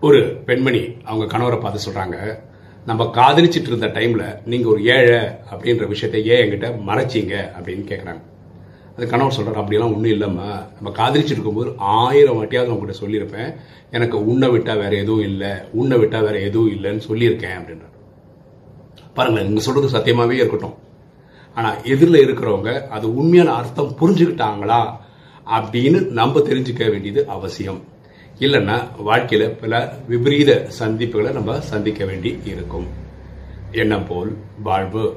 ஒரு பெண்மணி அவங்க கணவரை பார்த்து சொல்றாங்க நம்ம காதலிச்சிட்டு இருந்த டைம்ல நீங்க ஒரு ஏழை அப்படின்ற விஷயத்தை ஏன் என்கிட்ட மறைச்சீங்க? அப்படின்னு கேட்குறாங்க அது கணவர் சொல்கிறார் அப்படியெல்லாம் ஒன்றும் இல்லைம்மா. நம்ம காதலிச்சிட்டு இருக்கும்போது ஆயிரம் வாட்டியாவது உங்ககிட்ட சொல்லியிருப்பேன். எனக்கு உன்னை விட்டால் வேற எதுவும் இல்லை. உன்னை விட்டால் வேற எதுவும் இல்லைன்னு சொல்லியிருக்கேன் அப்படின்றார். பாருங்களேன் நீங்கள் சொல்றது சத்தியமாகவே இருக்கட்டும். ஆனால் எதிரில் இருக்கிறவங்க அது உண்மையான அர்த்தம் புரிஞ்சுக்கிட்டாங்களா அப்படின்னு நம்ம தெரிஞ்சுக்க வேண்டியது அவசியம். இல்லைன்னா வாழ்க்கையில் பல விபரீத சந்திப்புகளை நம்ம சந்திக்க வேண்டி இருக்கும். எண்ணம் போல் வாழ்வு.